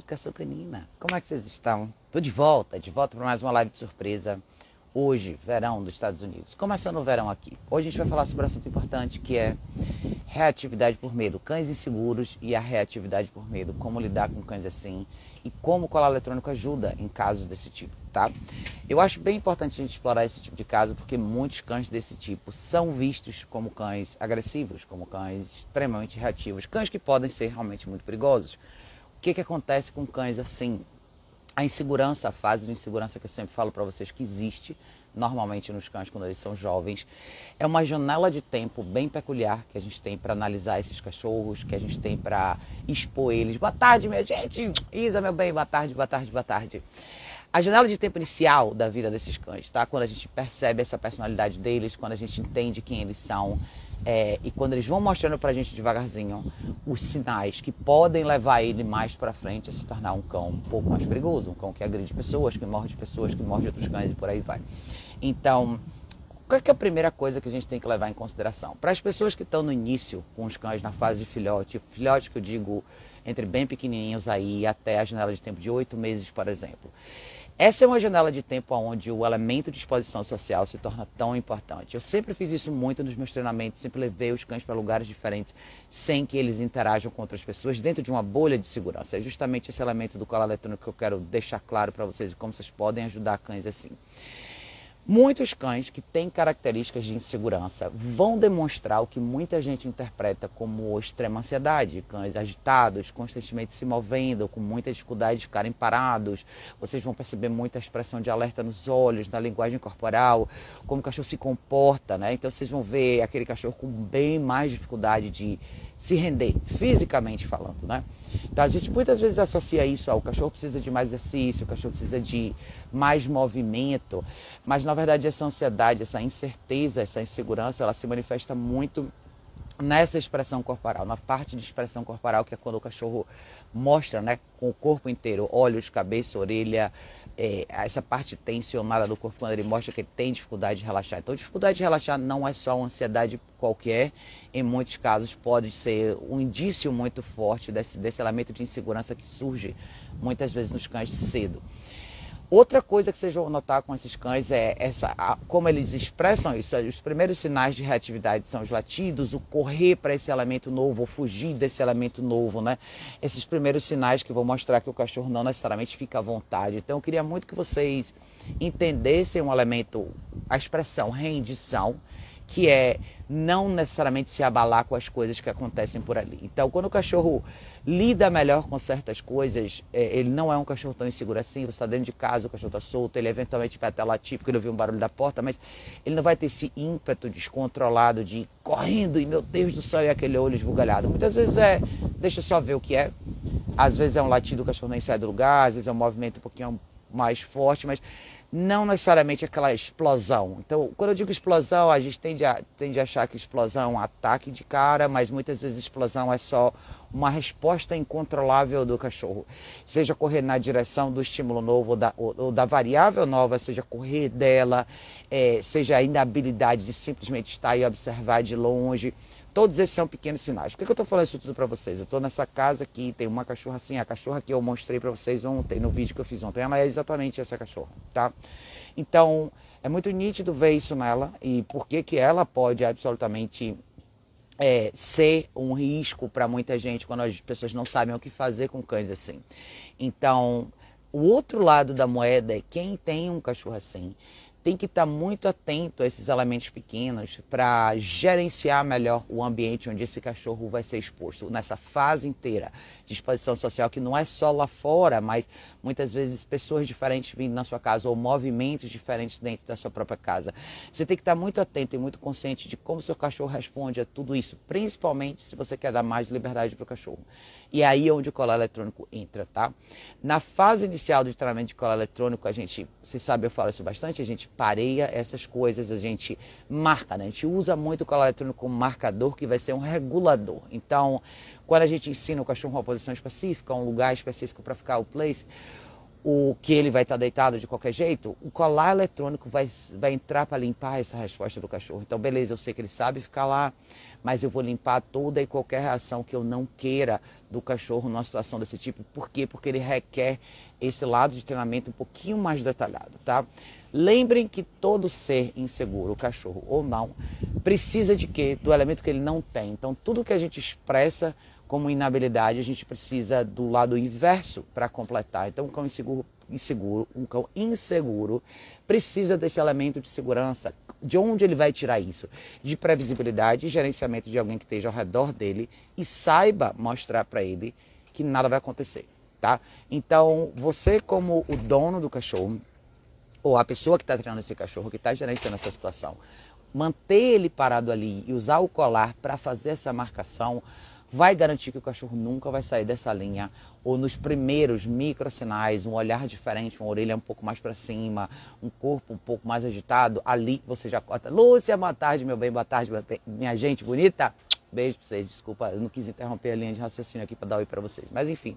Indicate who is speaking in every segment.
Speaker 1: Educação Canina. Como é que vocês estão? Tô de volta, de volta para mais uma live de surpresa. Hoje, verão dos Estados Unidos. Começando o verão aqui. Hoje a gente vai falar sobre um assunto importante que é reatividade por medo, cães inseguros e a reatividade por medo, como lidar com cães assim e como o colar eletrônico ajuda em casos desse tipo, tá? Eu acho bem importante a gente explorar esse tipo de caso porque muitos cães desse tipo são vistos como cães agressivos, como cães extremamente reativos, cães que podem ser realmente muito perigosos. O que, que acontece com cães assim? A insegurança, a fase de insegurança que eu sempre falo para vocês que existe normalmente nos cães quando eles são jovens, é uma janela de tempo bem peculiar que a gente tem para analisar esses cachorros, que a gente tem para expor eles. Boa tarde, minha gente. Isa, meu bem, boa tarde, boa tarde, boa tarde. A janela de tempo inicial da vida desses cães, tá? Quando a gente percebe essa personalidade deles, quando a gente entende quem eles são, é, e quando eles vão mostrando pra gente devagarzinho os sinais que podem levar ele mais para frente a se tornar um cão um pouco mais perigoso, um cão que agride pessoas, que morde pessoas, que morde outros cães e por aí vai. Então, qual é, é a primeira coisa que a gente tem que levar em consideração? Para as pessoas que estão no início com os cães na fase de filhote, filhote que eu digo entre bem pequenininhos aí até a janela de tempo de oito meses, por exemplo. Essa é uma janela de tempo onde o elemento de exposição social se torna tão importante. Eu sempre fiz isso muito nos meus treinamentos, sempre levei os cães para lugares diferentes sem que eles interajam com outras pessoas dentro de uma bolha de segurança. É justamente esse elemento do colar eletrônico que eu quero deixar claro para vocês como vocês podem ajudar cães assim. Muitos cães que têm características de insegurança vão demonstrar o que muita gente interpreta como extrema ansiedade, cães agitados, constantemente se movendo, com muita dificuldade de ficarem parados. Vocês vão perceber muita expressão de alerta nos olhos, na linguagem corporal, como o cachorro se comporta, né? Então vocês vão ver aquele cachorro com bem mais dificuldade de se render, fisicamente falando, né? Então a gente muitas vezes associa isso ao cachorro precisa de mais exercício, o cachorro precisa de mais movimento, mas na verdade essa ansiedade, essa incerteza, essa insegurança, ela se manifesta muito nessa expressão corporal, na parte de expressão corporal, que é quando o cachorro mostra, né, com o corpo inteiro, olhos, cabeça, orelha, é, essa parte tensionada do corpo, quando ele mostra que ele tem dificuldade de relaxar. Então, dificuldade de relaxar não é só uma ansiedade qualquer, em muitos casos pode ser um indício muito forte desse, desse elemento de insegurança que surge muitas vezes nos cães cedo. Outra coisa que vocês vão notar com esses cães é essa, a, como eles expressam isso. Os primeiros sinais de reatividade são os latidos, o correr para esse elemento novo, ou fugir desse elemento novo, né? Esses primeiros sinais que vão mostrar que o cachorro não necessariamente fica à vontade. Então eu queria muito que vocês entendessem um elemento, a expressão rendição que é não necessariamente se abalar com as coisas que acontecem por ali. Então, quando o cachorro lida melhor com certas coisas, é, ele não é um cachorro tão inseguro assim, você está dentro de casa, o cachorro está solto, ele eventualmente vai até latir porque ele ouviu um barulho da porta, mas ele não vai ter esse ímpeto descontrolado de correndo e, meu Deus do céu, e aquele olho esbugalhado. Muitas vezes é, deixa eu só ver o que é. Às vezes é um latido, o cachorro nem sai do lugar, às vezes é um movimento um pouquinho mais forte, mas não necessariamente aquela explosão. Então, quando eu digo explosão, a gente tende a, tende a achar que explosão é um ataque de cara, mas muitas vezes explosão é só uma resposta incontrolável do cachorro. Seja correr na direção do estímulo novo ou da, ou, ou da variável nova, seja correr dela, é, seja a inabilidade de simplesmente estar e observar de longe. Todos esses são pequenos sinais. Por que, eu estou falando isso tudo para vocês? Eu estou nessa casa aqui, tem uma cachorra assim, a cachorra que eu mostrei para vocês ontem, no vídeo que eu fiz ontem. Ela é exatamente essa cachorra, tá? Então, é muito nítido ver isso nela e por que, que ela pode absolutamente é, ser um risco para muita gente quando as pessoas não sabem o que fazer com cães assim. Então, o outro lado da moeda é quem tem um cachorro assim tem que estar muito atento a esses elementos pequenos para gerenciar melhor o ambiente onde esse cachorro vai ser exposto nessa fase inteira de exposição social, que não é só lá fora, mas muitas vezes pessoas diferentes vindo na sua casa ou movimentos diferentes dentro da sua própria casa. Você tem que estar muito atento e muito consciente de como seu cachorro responde a tudo isso, principalmente se você quer dar mais liberdade para o cachorro. E aí é onde o colar eletrônico entra, tá? Na fase inicial do treinamento de colar eletrônico, a gente, você sabe, eu falo isso bastante, a gente pareia essas coisas, a gente marca, né? A gente usa muito o colar eletrônico como marcador, que vai ser um regulador. Então, quando a gente ensina o cachorro uma posição específica, um lugar específico para ficar o place, o que ele vai estar deitado de qualquer jeito, o colar eletrônico vai, vai entrar para limpar essa resposta do cachorro. Então, beleza, eu sei que ele sabe ficar lá, mas eu vou limpar toda e qualquer reação que eu não queira do cachorro numa situação desse tipo. Por quê? Porque ele requer esse lado de treinamento um pouquinho mais detalhado, tá? Lembrem que todo ser inseguro, cachorro ou não, precisa de quê? Do elemento que ele não tem. Então, tudo que a gente expressa como inabilidade, a gente precisa do lado inverso para completar. Então, um cão inseguro, inseguro, um cão inseguro precisa desse elemento de segurança. De onde ele vai tirar isso? De previsibilidade e gerenciamento de alguém que esteja ao redor dele e saiba mostrar para ele que nada vai acontecer, tá? Então, você como o dono do cachorro, ou a pessoa que está treinando esse cachorro, que está gerenciando essa situação, manter ele parado ali e usar o colar para fazer essa marcação, vai garantir que o cachorro nunca vai sair dessa linha. Ou nos primeiros micro sinais, um olhar diferente, uma orelha um pouco mais para cima, um corpo um pouco mais agitado, ali você já corta. Lúcia, boa tarde, meu bem, boa tarde, minha gente bonita. Beijo para vocês, desculpa, eu não quis interromper a linha de raciocínio aqui para dar oi para vocês. Mas enfim.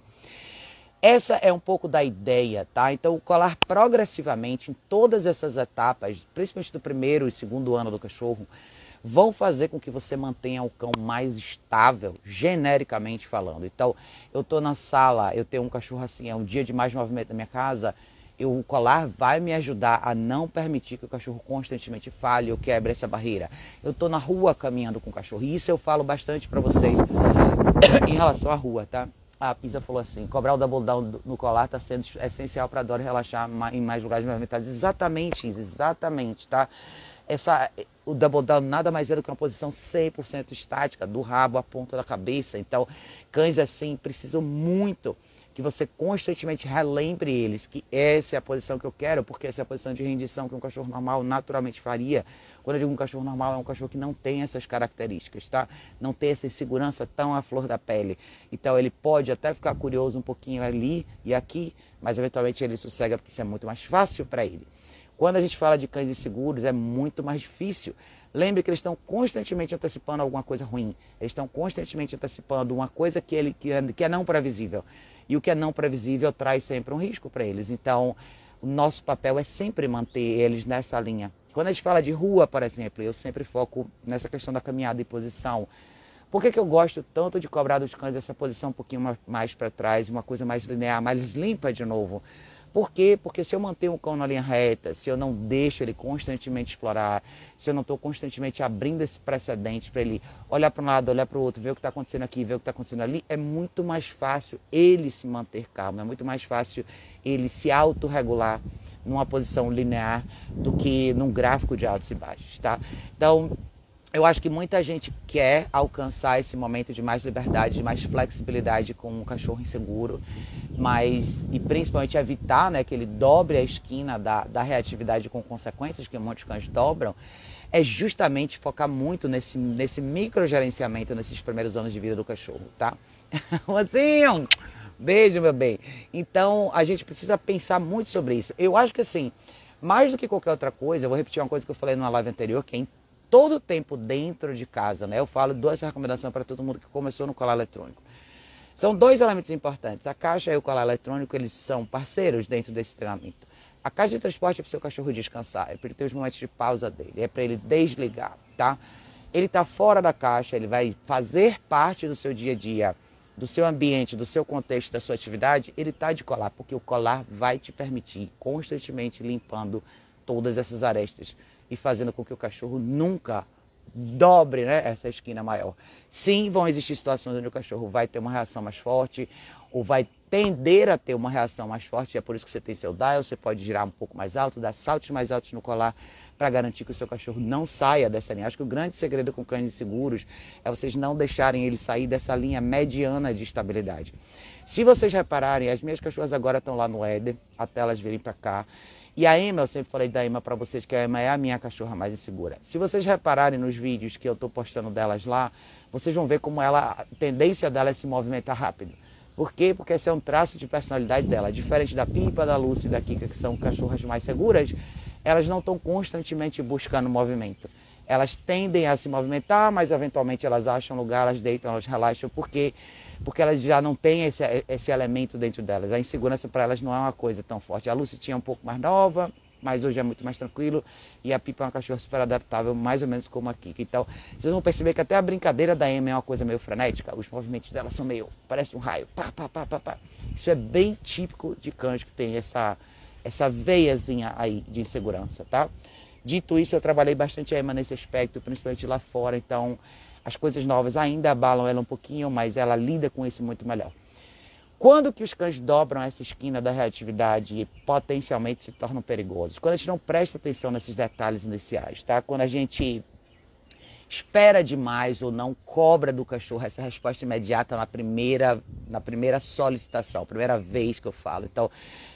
Speaker 1: Essa é um pouco da ideia, tá? Então, colar progressivamente em todas essas etapas, principalmente do primeiro e segundo ano do cachorro, vão fazer com que você mantenha o cão mais estável, genericamente falando. Então, eu estou na sala, eu tenho um cachorro assim, é um dia de mais movimento na minha casa, eu, o colar vai me ajudar a não permitir que o cachorro constantemente falhe ou quebre essa barreira. Eu estou na rua caminhando com o cachorro, e isso eu falo bastante para vocês em relação à rua, tá? a Pisa falou assim, cobrar o double down no colar está sendo essencial para a Dora relaxar em mais lugares movimentados. Exatamente, exatamente, tá? Essa, o double down nada mais é do que uma posição 100% estática, do rabo à ponta da cabeça. Então, cães assim precisam muito que você constantemente relembre eles que essa é a posição que eu quero, porque essa é a posição de rendição que um cachorro normal naturalmente faria. Quando eu digo um cachorro normal, é um cachorro que não tem essas características, tá? Não tem essa segurança tão à flor da pele. Então ele pode até ficar curioso um pouquinho ali e aqui, mas eventualmente ele sossega porque isso é muito mais fácil para ele. Quando a gente fala de cães inseguros, é muito mais difícil. Lembre que eles estão constantemente antecipando alguma coisa ruim. Eles estão constantemente antecipando uma coisa que, ele, que, é, que é não previsível. E o que é não previsível traz sempre um risco para eles. Então, o nosso papel é sempre manter eles nessa linha. Quando a gente fala de rua, por exemplo, eu sempre foco nessa questão da caminhada e posição. Por que, que eu gosto tanto de cobrar dos cães essa posição um pouquinho mais para trás, uma coisa mais linear, mais limpa de novo? Por quê? Porque se eu mantenho o cão na linha reta, se eu não deixo ele constantemente explorar, se eu não estou constantemente abrindo esse precedente para ele olhar para um lado, olhar para o outro, ver o que está acontecendo aqui, ver o que está acontecendo ali, é muito mais fácil ele se manter calmo, é muito mais fácil ele se autorregular numa posição linear do que num gráfico de altos e baixos, tá? Então, eu acho que muita gente quer alcançar esse momento de mais liberdade, de mais flexibilidade com um cachorro inseguro, mas e principalmente evitar né, que ele dobre a esquina da, da reatividade com consequências que muitos cães dobram, é justamente focar muito nesse, nesse microgerenciamento nesses primeiros anos de vida do cachorro, tá? Assim, beijo, meu bem. Então, a gente precisa pensar muito sobre isso. Eu acho que assim, mais do que qualquer outra coisa, eu vou repetir uma coisa que eu falei numa live anterior, que é todo o tempo dentro de casa, né? Eu falo duas recomendações para todo mundo que começou no colar eletrônico. São dois elementos importantes. A caixa e o colar eletrônico, eles são parceiros dentro desse treinamento. A caixa de transporte é para o seu cachorro descansar, é para ele ter os momentos de pausa dele, é para ele desligar, tá? Ele está fora da caixa, ele vai fazer parte do seu dia a dia, do seu ambiente, do seu contexto, da sua atividade, ele está de colar, porque o colar vai te permitir constantemente limpando todas essas arestas e fazendo com que o cachorro nunca dobre né, essa esquina maior. Sim, vão existir situações onde o cachorro vai ter uma reação mais forte ou vai tender a ter uma reação mais forte. É por isso que você tem seu dial, você pode girar um pouco mais alto, dar saltos mais altos no colar para garantir que o seu cachorro não saia dessa linha. Acho que o grande segredo com cães seguros é vocês não deixarem ele sair dessa linha mediana de estabilidade. Se vocês repararem, as minhas cachorras agora estão lá no Éder, até elas virem para cá. E a Emma, eu sempre falei da Emma para vocês que a Emma é a minha cachorra mais insegura. Se vocês repararem nos vídeos que eu estou postando delas lá, vocês vão ver como ela, a tendência dela é se movimentar rápido. Por quê? Porque esse é um traço de personalidade dela. Diferente da Pipa, da Lúcia e da Kika, que são cachorras mais seguras, elas não estão constantemente buscando movimento. Elas tendem a se movimentar, mas eventualmente elas acham lugar, elas deitam, elas relaxam, porque porque elas já não têm esse, esse elemento dentro delas. A insegurança para elas não é uma coisa tão forte. A Lucy tinha um pouco mais nova, mas hoje é muito mais tranquilo. E a Pipa é uma cachorra super adaptável, mais ou menos como a Kika. Então, vocês vão perceber que até a brincadeira da Emma é uma coisa meio frenética. Os movimentos dela são meio. parece um raio. Pá, pá, pá, pá, pá. Isso é bem típico de cães que tem essa, essa veiazinha aí de insegurança, tá? Dito isso, eu trabalhei bastante a Emma nesse aspecto, principalmente lá fora. Então, as coisas novas ainda abalam ela um pouquinho, mas ela lida com isso muito melhor. Quando que os cães dobram essa esquina da reatividade e potencialmente se tornam perigosos? Quando a gente não presta atenção nesses detalhes iniciais, tá? Quando a gente espera demais ou não cobra do cachorro essa resposta imediata na primeira, na primeira solicitação, primeira vez que eu falo. Então,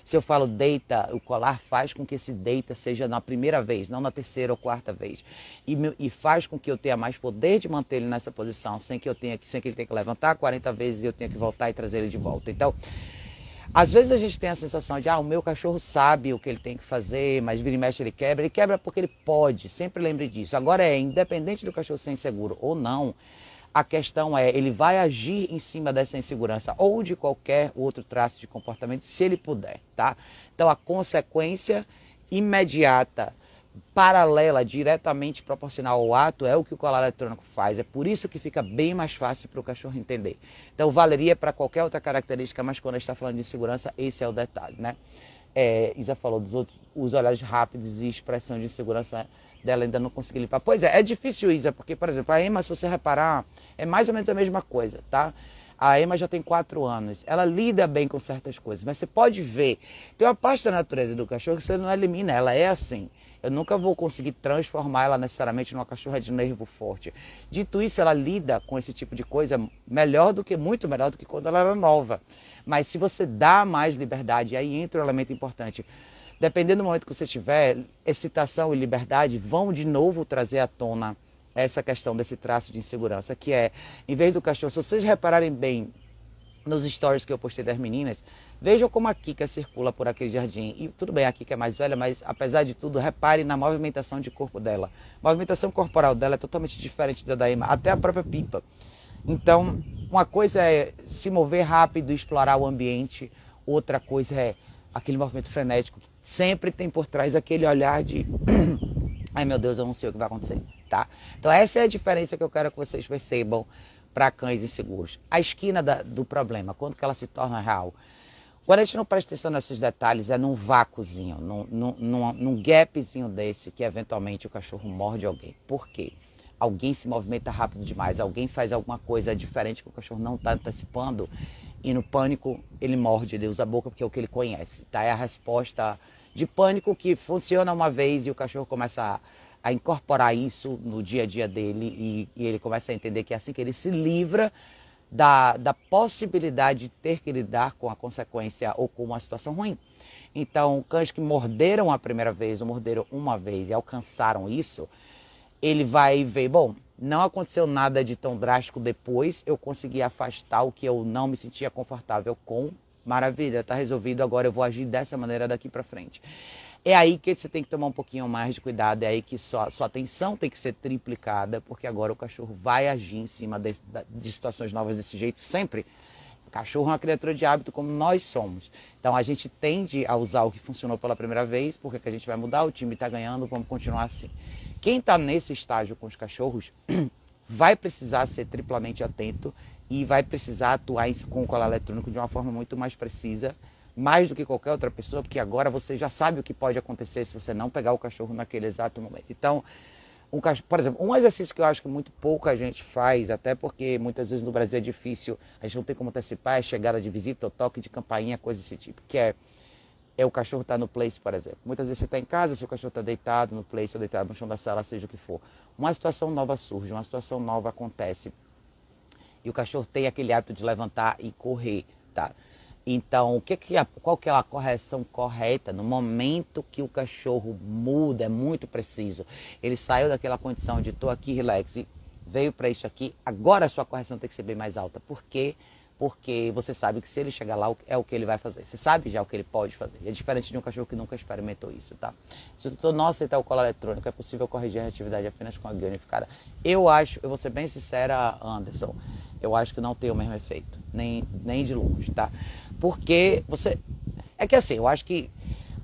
Speaker 1: se eu falo deita, o colar faz com que esse deita seja na primeira vez, não na terceira ou quarta vez. E, e faz com que eu tenha mais poder de manter ele nessa posição, sem que eu tenha sem que ele tenha que levantar 40 vezes e eu tenha que voltar e trazer ele de volta. Então, às vezes a gente tem a sensação de, ah, o meu cachorro sabe o que ele tem que fazer, mas vira e mexe ele quebra. Ele quebra porque ele pode, sempre lembre disso. Agora é, independente do cachorro ser inseguro ou não, a questão é, ele vai agir em cima dessa insegurança ou de qualquer outro traço de comportamento, se ele puder, tá? Então a consequência imediata paralela, diretamente proporcional ao ato, é o que o colar eletrônico faz. É por isso que fica bem mais fácil para o cachorro entender. Então, valeria para qualquer outra característica, mas quando a gente está falando de segurança, esse é o detalhe, né? É, Isa falou dos outros, os olhares rápidos e expressão de insegurança dela ainda não consegui limpar. Pois é, é difícil, Isa, porque, por exemplo, a Emma, se você reparar, é mais ou menos a mesma coisa, tá? A Emma já tem quatro anos. Ela lida bem com certas coisas, mas você pode ver. Tem uma parte da natureza do cachorro que você não elimina, ela é assim. Eu nunca vou conseguir transformar ela necessariamente numa cachorra de nervo forte. Dito isso, ela lida com esse tipo de coisa melhor do que, muito melhor do que quando ela era nova. Mas se você dá mais liberdade, aí entra um elemento importante. Dependendo do momento que você tiver, excitação e liberdade vão de novo trazer à tona essa questão desse traço de insegurança, que é, em vez do cachorro, se vocês repararem bem nos stories que eu postei das meninas, vejam como a Kika circula por aquele jardim. E tudo bem, a Kika é mais velha, mas apesar de tudo, repare na movimentação de corpo dela. A movimentação corporal dela é totalmente diferente da da Emma, até a própria Pipa. Então, uma coisa é se mover rápido, explorar o ambiente, outra coisa é aquele movimento frenético que sempre tem por trás aquele olhar de ai meu Deus, eu não sei o que vai acontecer, tá? Então essa é a diferença que eu quero que vocês percebam para cães inseguros. A esquina da, do problema, quando que ela se torna real? Quando a gente não presta atenção nesses detalhes, é num vácuozinho, num, num, num, gapzinho desse que eventualmente o cachorro morde alguém. Por quê? Alguém se movimenta rápido demais, alguém faz alguma coisa diferente que o cachorro não está antecipando e no pânico ele morde, ele usa a boca porque é o que ele conhece. Tá? É a resposta de pânico que funciona uma vez e o cachorro começa a a incorporar isso no dia a dia dele e, e, ele começa a entender que é assim que ele se livra da, da possibilidade de ter que lidar com a consequência ou com uma situação ruim. Então, cães que morderam a primeira vez ou morderam uma vez e alcançaram isso, ele vai ver, bom, não aconteceu nada de tão drástico depois, eu consegui afastar o que eu não me sentia confortável com. Maravilha, está resolvido, agora eu vou agir dessa maneira daqui para frente. É aí que você tem que tomar um pouquinho mais de cuidado, é aí que sua, sua atenção tem que ser triplicada, porque agora o cachorro vai agir em cima de, de situações novas desse jeito sempre. O cachorro é uma criatura de hábito como nós somos. Então a gente tende a usar o que funcionou pela primeira vez, porque que a gente vai mudar, o time está ganhando, vamos continuar assim. Quem está nesse estágio com os cachorros vai precisar ser triplamente atento e vai precisar atuar com o colar eletrônico de uma forma muito mais precisa mais do que qualquer outra pessoa, porque agora você já sabe o que pode acontecer se você não pegar o cachorro naquele exato momento. Então, um cachorro, por exemplo, um exercício que eu acho que muito pouca gente faz, até porque muitas vezes no Brasil é difícil, a gente não tem como antecipar, é chegada de visita, ou toque de campainha, coisa desse tipo, que é, é o cachorro estar tá no place, por exemplo. Muitas vezes você está em casa, seu cachorro está deitado no place ou deitado no chão da sala, seja o que for. Uma situação nova surge, uma situação nova acontece. E o cachorro tem aquele hábito de levantar e correr, tá? Então, o que que é, qual que é a correção correta no momento que o cachorro muda, é muito preciso. Ele saiu daquela condição de estou aqui, relax, e veio para isso aqui. Agora a sua correção tem que ser bem mais alta, porque porque você sabe que se ele chegar lá é o que ele vai fazer. Você sabe já o que ele pode fazer. É diferente de um cachorro que nunca experimentou isso, tá? Se o tutor não aceitar o colar eletrônico, é possível corrigir a reatividade apenas com a guia unificada. Eu acho, eu vou ser bem sincera, Anderson, eu acho que não tem o mesmo efeito, nem, nem de longe, tá? Porque você. É que assim, eu acho que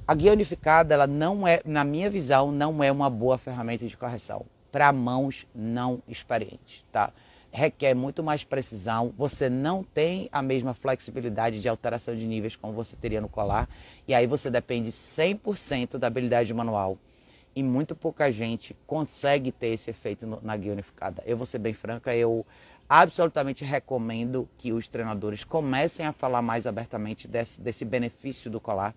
Speaker 1: a guia unificada, ela não é, na minha visão, não é uma boa ferramenta de correção para mãos não experientes, tá? Requer muito mais precisão, você não tem a mesma flexibilidade de alteração de níveis como você teria no colar, e aí você depende 100% da habilidade manual. E muito pouca gente consegue ter esse efeito na guia unificada. Eu vou ser bem franca, eu absolutamente recomendo que os treinadores comecem a falar mais abertamente desse, desse benefício do colar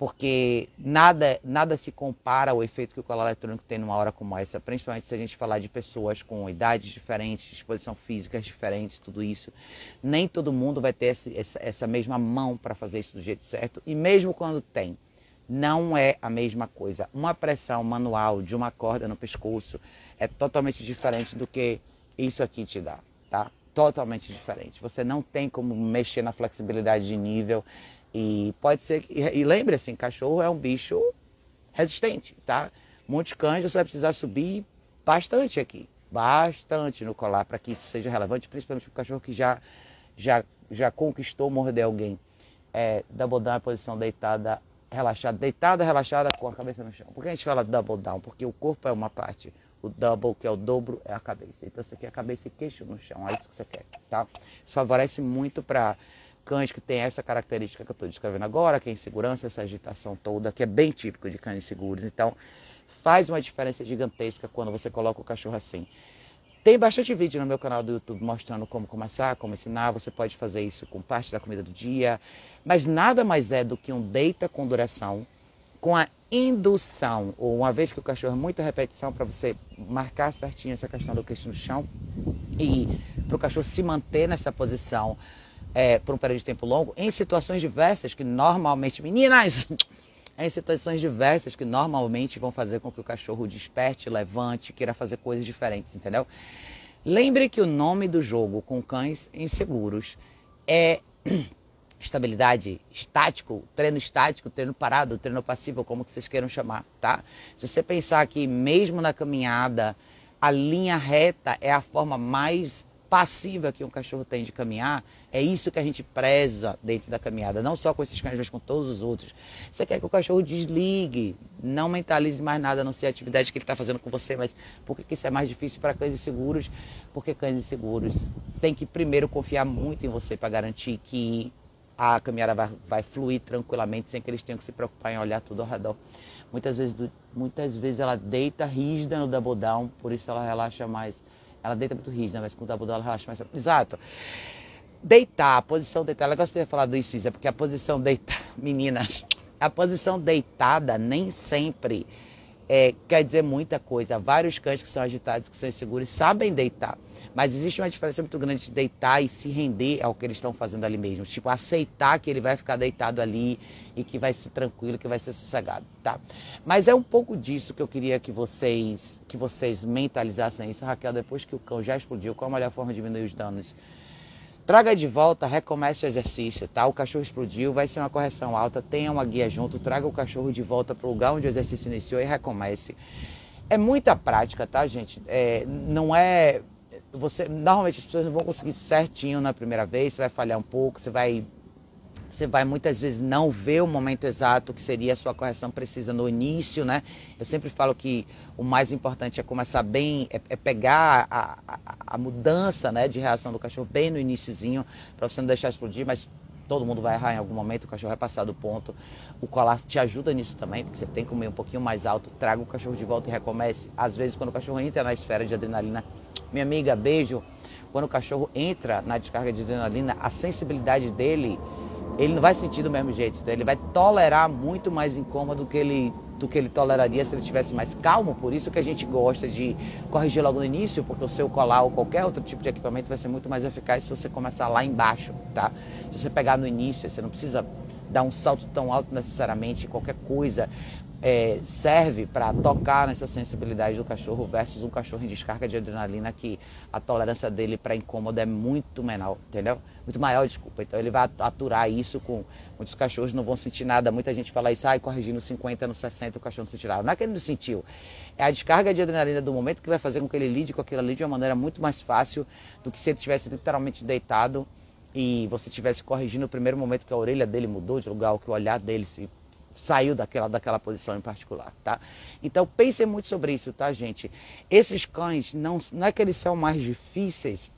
Speaker 1: porque nada, nada se compara ao efeito que o colar eletrônico tem numa hora como essa, principalmente se a gente falar de pessoas com idades diferentes, disposição física diferentes, tudo isso. Nem todo mundo vai ter esse, essa, essa mesma mão para fazer isso do jeito certo, e mesmo quando tem, não é a mesma coisa. Uma pressão manual de uma corda no pescoço é totalmente diferente do que isso aqui te dá, tá? Totalmente diferente. Você não tem como mexer na flexibilidade de nível e pode ser que. E lembre assim, cachorro é um bicho resistente, tá? Monte Cães você vai precisar subir bastante aqui. Bastante no colar para que isso seja relevante, principalmente para o cachorro que já, já, já conquistou morder alguém. É, double down é posição deitada, relaxada. Deitada, relaxada com a cabeça no chão. Por que a gente fala double down? Porque o corpo é uma parte. O double, que é o dobro, é a cabeça. Então você quer a cabeça e queixo no chão. É isso que você quer, tá? Isso favorece muito para cães que tem essa característica que eu estou descrevendo agora, que é insegurança, essa agitação toda, que é bem típico de cães seguros. Então, faz uma diferença gigantesca quando você coloca o cachorro assim. Tem bastante vídeo no meu canal do YouTube mostrando como começar, como ensinar. Você pode fazer isso com parte da comida do dia. Mas nada mais é do que um deita com duração, com a indução, ou uma vez que o cachorro é muita repetição, para você marcar certinho essa questão do queixo no chão e para o cachorro se manter nessa posição é, por um período de tempo longo, em situações diversas que normalmente, meninas, em situações diversas que normalmente vão fazer com que o cachorro desperte, levante, queira fazer coisas diferentes, entendeu? Lembre que o nome do jogo com cães inseguros é estabilidade estático, treino estático, treino parado, treino passivo, como que vocês queiram chamar, tá? Se você pensar que mesmo na caminhada, a linha reta é a forma mais passiva que um cachorro tem de caminhar, é isso que a gente preza dentro da caminhada, não só com esses cães, mas com todos os outros. Você quer que o cachorro desligue, não mentalize mais nada, não sei a atividade que ele está fazendo com você, mas por que isso é mais difícil para cães inseguros? Porque cães inseguros têm que primeiro confiar muito em você para garantir que a caminhada vai, vai, fluir tranquilamente, sem que eles tenham que se preocupar em olhar tudo ao redor. Muitas vezes, muitas vezes ela deita rígida no double down, por isso ela relaxa mais. Ela deita muito rígida, mas com o tabu ela relaxa mais. Exato. Deitar, a posição deitada. Eu gostaria de falar do isso, Isa, porque a posição deitada, meninas, a posição deitada nem sempre é, quer dizer muita coisa. Vários cães que são agitados, que são inseguros, sabem deitar. Mas existe uma diferença muito grande de deitar e se render ao que eles estão fazendo ali mesmo. Tipo, aceitar que ele vai ficar deitado ali e que vai ser tranquilo, que vai ser sossegado, tá? Mas é um pouco disso que eu queria que vocês, que vocês mentalizassem isso. Raquel, depois que o cão já explodiu, qual a melhor forma de diminuir os danos? Traga de volta, recomece o exercício, tá? O cachorro explodiu, vai ser uma correção alta, tenha uma guia junto, traga o cachorro de volta para o lugar onde o exercício iniciou e recomece. É muita prática, tá, gente? É, não é. Você, normalmente as pessoas não vão conseguir certinho na primeira vez, você vai falhar um pouco, você vai você vai muitas vezes não ver o momento exato que seria a sua correção precisa no início, né? Eu sempre falo que o mais importante é começar bem, é, é pegar a, a, a, mudança né, de reação do cachorro bem no iníciozinho, para você não deixar explodir, mas todo mundo vai errar em algum momento, o cachorro vai passar do ponto. O colar te ajuda nisso também, porque você tem que comer um pouquinho mais alto, traga o cachorro de volta e recomece. Às vezes, quando o cachorro entra na esfera de adrenalina, minha amiga, beijo, quando o cachorro entra na descarga de adrenalina, a sensibilidade dele ele não vai sentir do mesmo jeito. Então ele vai tolerar muito mais incômodo do que ele, do que ele toleraria se ele tivesse mais calmo. Por isso que a gente gosta de corrigir logo no início, porque o seu colar ou qualquer outro tipo de equipamento vai ser muito mais eficaz se você começar lá embaixo, tá? Se você pegar no início, você não precisa dar um salto tão alto necessariamente, qualquer coisa. É, serve para tocar nessa sensibilidade do cachorro versus um cachorro em descarga de adrenalina que a tolerância dele para incômodo é muito menor, entendeu? Muito maior, desculpa. Então ele vai aturar isso com muitos cachorros não vão sentir nada. Muita gente fala isso, ai, corrigindo 50 no 60 o cachorro não sentiu nada. Não é que ele não sentiu. É a descarga de adrenalina do momento que vai fazer com que ele lide com aquilo ali de uma maneira muito mais fácil do que se ele tivesse literalmente deitado e você tivesse corrigindo no primeiro momento que a orelha dele mudou de lugar, ou que o olhar dele se saiu daquela, daquela posição em particular, tá? Então pensem muito sobre isso, tá, gente? Esses cães, não, não é que eles são mais difíceis,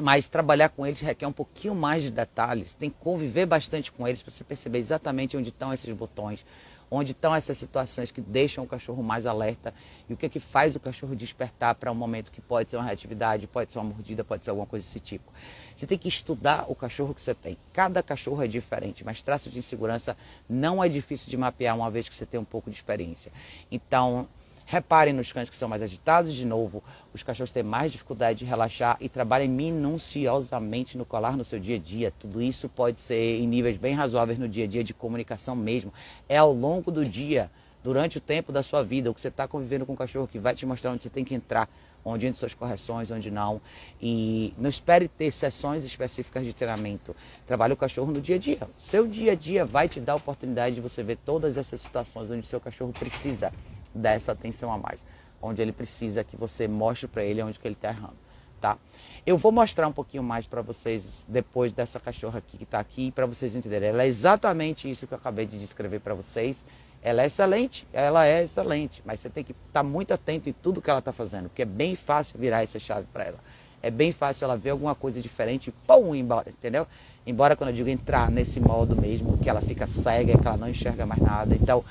Speaker 1: mas trabalhar com eles requer um pouquinho mais de detalhes, tem que conviver bastante com eles para você perceber exatamente onde estão esses botões, onde estão essas situações que deixam o cachorro mais alerta e o que é que faz o cachorro despertar para um momento que pode ser uma reatividade, pode ser uma mordida, pode ser alguma coisa desse tipo. Você tem que estudar o cachorro que você tem. Cada cachorro é diferente, mas traço de insegurança não é difícil de mapear uma vez que você tem um pouco de experiência. Então, Reparem nos cães que são mais agitados, de novo, os cachorros têm mais dificuldade de relaxar e trabalhem minuciosamente no colar no seu dia a dia. Tudo isso pode ser em níveis bem razoáveis no dia a dia de comunicação mesmo. É ao longo do dia, durante o tempo da sua vida, o que você está convivendo com o cachorro que vai te mostrar onde você tem que entrar, onde entram suas correções, onde não. E não espere ter sessões específicas de treinamento. Trabalhe o cachorro no dia a dia. Seu dia a dia vai te dar a oportunidade de você ver todas essas situações onde o seu cachorro precisa dessa atenção a mais, onde ele precisa que você mostre para ele onde que ele está errando, tá? Eu vou mostrar um pouquinho mais para vocês depois dessa cachorra aqui que está aqui, para vocês entenderem. Ela é exatamente isso que eu acabei de descrever para vocês. Ela é excelente, ela é excelente, mas você tem que estar tá muito atento em tudo que ela está fazendo, porque é bem fácil virar essa chave para ela. É bem fácil ela ver alguma coisa diferente e pum, embora, entendeu? Embora quando eu digo entrar nesse modo mesmo, que ela fica cega, que ela não enxerga mais nada. Então,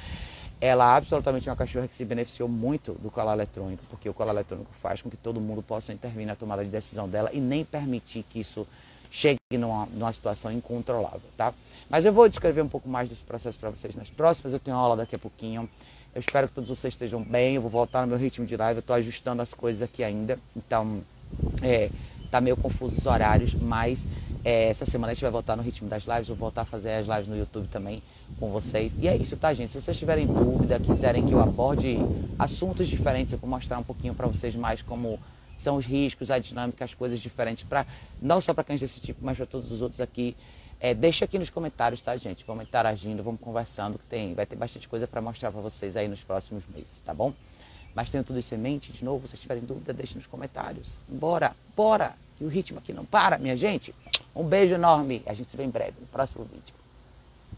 Speaker 1: ela é absolutamente uma cachorra que se beneficiou muito do colar eletrônico, porque o colar eletrônico faz com que todo mundo possa intervir na tomada de decisão dela e nem permitir que isso chegue numa, numa situação incontrolável, tá? Mas eu vou descrever um pouco mais desse processo para vocês nas próximas, eu tenho aula daqui a pouquinho. Eu espero que todos vocês estejam bem, eu vou voltar no meu ritmo de live, eu estou ajustando as coisas aqui ainda, então é, tá meio confuso os horários, mas é, essa semana a gente vai voltar no ritmo das lives, vou voltar a fazer as lives no YouTube também com vocês. E é isso, tá, gente? Se vocês tiverem dúvida, quiserem que eu aborde assuntos diferentes, eu vou mostrar um pouquinho para vocês mais como são os riscos, a dinâmica, as coisas diferentes, para não só para cães desse tipo, mas para todos os outros aqui. É, deixa aqui nos comentários, tá, gente? Vamos interagindo, vamos conversando, que tem, vai ter bastante coisa para mostrar para vocês aí nos próximos meses, tá bom? Mas tenham tudo isso em mente, de novo, se vocês tiverem dúvida, deixem nos comentários. Bora, bora! Que o ritmo aqui não para, minha gente. Um beijo enorme. A gente se vê em breve no próximo vídeo.